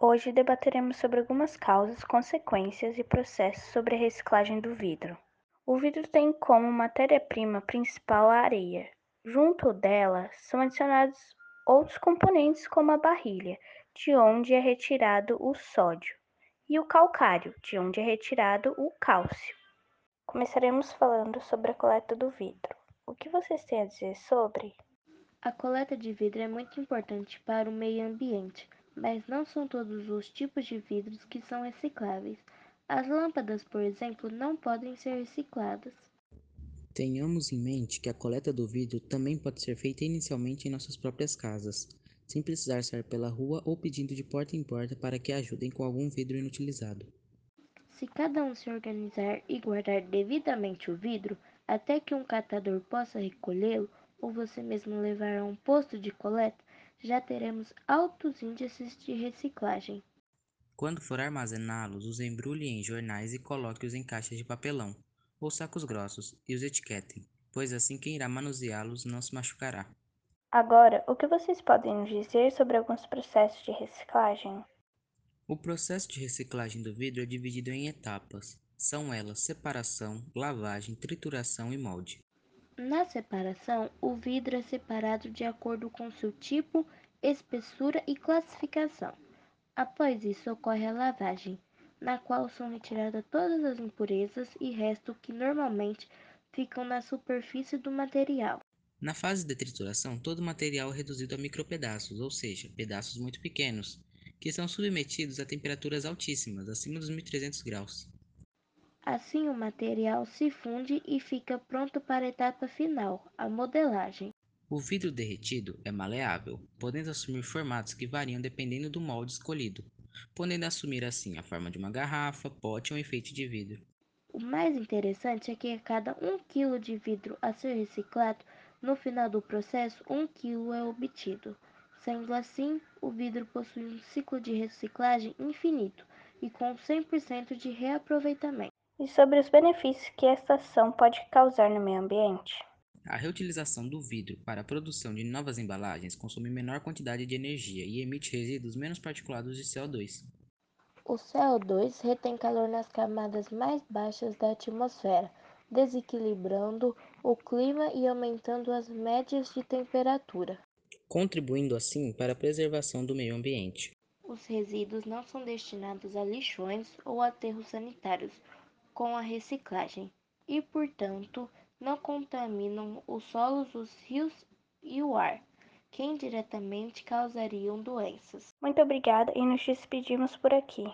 Hoje debateremos sobre algumas causas, consequências e processos sobre a reciclagem do vidro. O vidro tem como matéria-prima principal a areia. Junto dela são adicionados outros componentes como a barrilha, de onde é retirado o sódio, e o calcário, de onde é retirado o cálcio. Começaremos falando sobre a coleta do vidro. O que vocês têm a dizer sobre? A coleta de vidro é muito importante para o meio ambiente, mas não são todos os tipos de vidros que são recicláveis. As lâmpadas, por exemplo, não podem ser recicladas. Tenhamos em mente que a coleta do vidro também pode ser feita inicialmente em nossas próprias casas, sem precisar sair pela rua ou pedindo de porta em porta para que ajudem com algum vidro inutilizado. Se cada um se organizar e guardar devidamente o vidro, até que um catador possa recolhê-lo, ou você mesmo levar a um posto de coleta, já teremos altos índices de reciclagem. Quando for armazená-los, os embrulhe em jornais e coloque-os em caixas de papelão ou sacos grossos e os etiquetem, pois assim quem irá manuseá-los não se machucará. Agora, o que vocês podem nos dizer sobre alguns processos de reciclagem? O processo de reciclagem do vidro é dividido em etapas. São elas separação, lavagem, trituração e molde. Na separação, o vidro é separado de acordo com seu tipo, espessura e classificação. Após isso, ocorre a lavagem, na qual são retiradas todas as impurezas e restos que normalmente ficam na superfície do material. Na fase de trituração, todo o material é reduzido a micropedaços, ou seja, pedaços muito pequenos, que são submetidos a temperaturas altíssimas, acima dos 1300 graus. Assim, o material se funde e fica pronto para a etapa final, a modelagem. O vidro derretido é maleável, podendo assumir formatos que variam dependendo do molde escolhido, podendo assumir assim a forma de uma garrafa, pote ou enfeite de vidro. O mais interessante é que a cada 1 kg de vidro a ser reciclado, no final do processo, 1 kg é obtido. Sendo assim, o vidro possui um ciclo de reciclagem infinito e com 100% de reaproveitamento. E sobre os benefícios que esta ação pode causar no meio ambiente? A reutilização do vidro para a produção de novas embalagens consome menor quantidade de energia e emite resíduos menos particulados de CO2. O CO2 retém calor nas camadas mais baixas da atmosfera, desequilibrando o clima e aumentando as médias de temperatura, contribuindo assim para a preservação do meio ambiente. Os resíduos não são destinados a lixões ou aterros sanitários, com a reciclagem e, portanto, não contaminam os solos, os rios e o ar, que indiretamente causariam doenças. Muito obrigada e nos despedimos por aqui.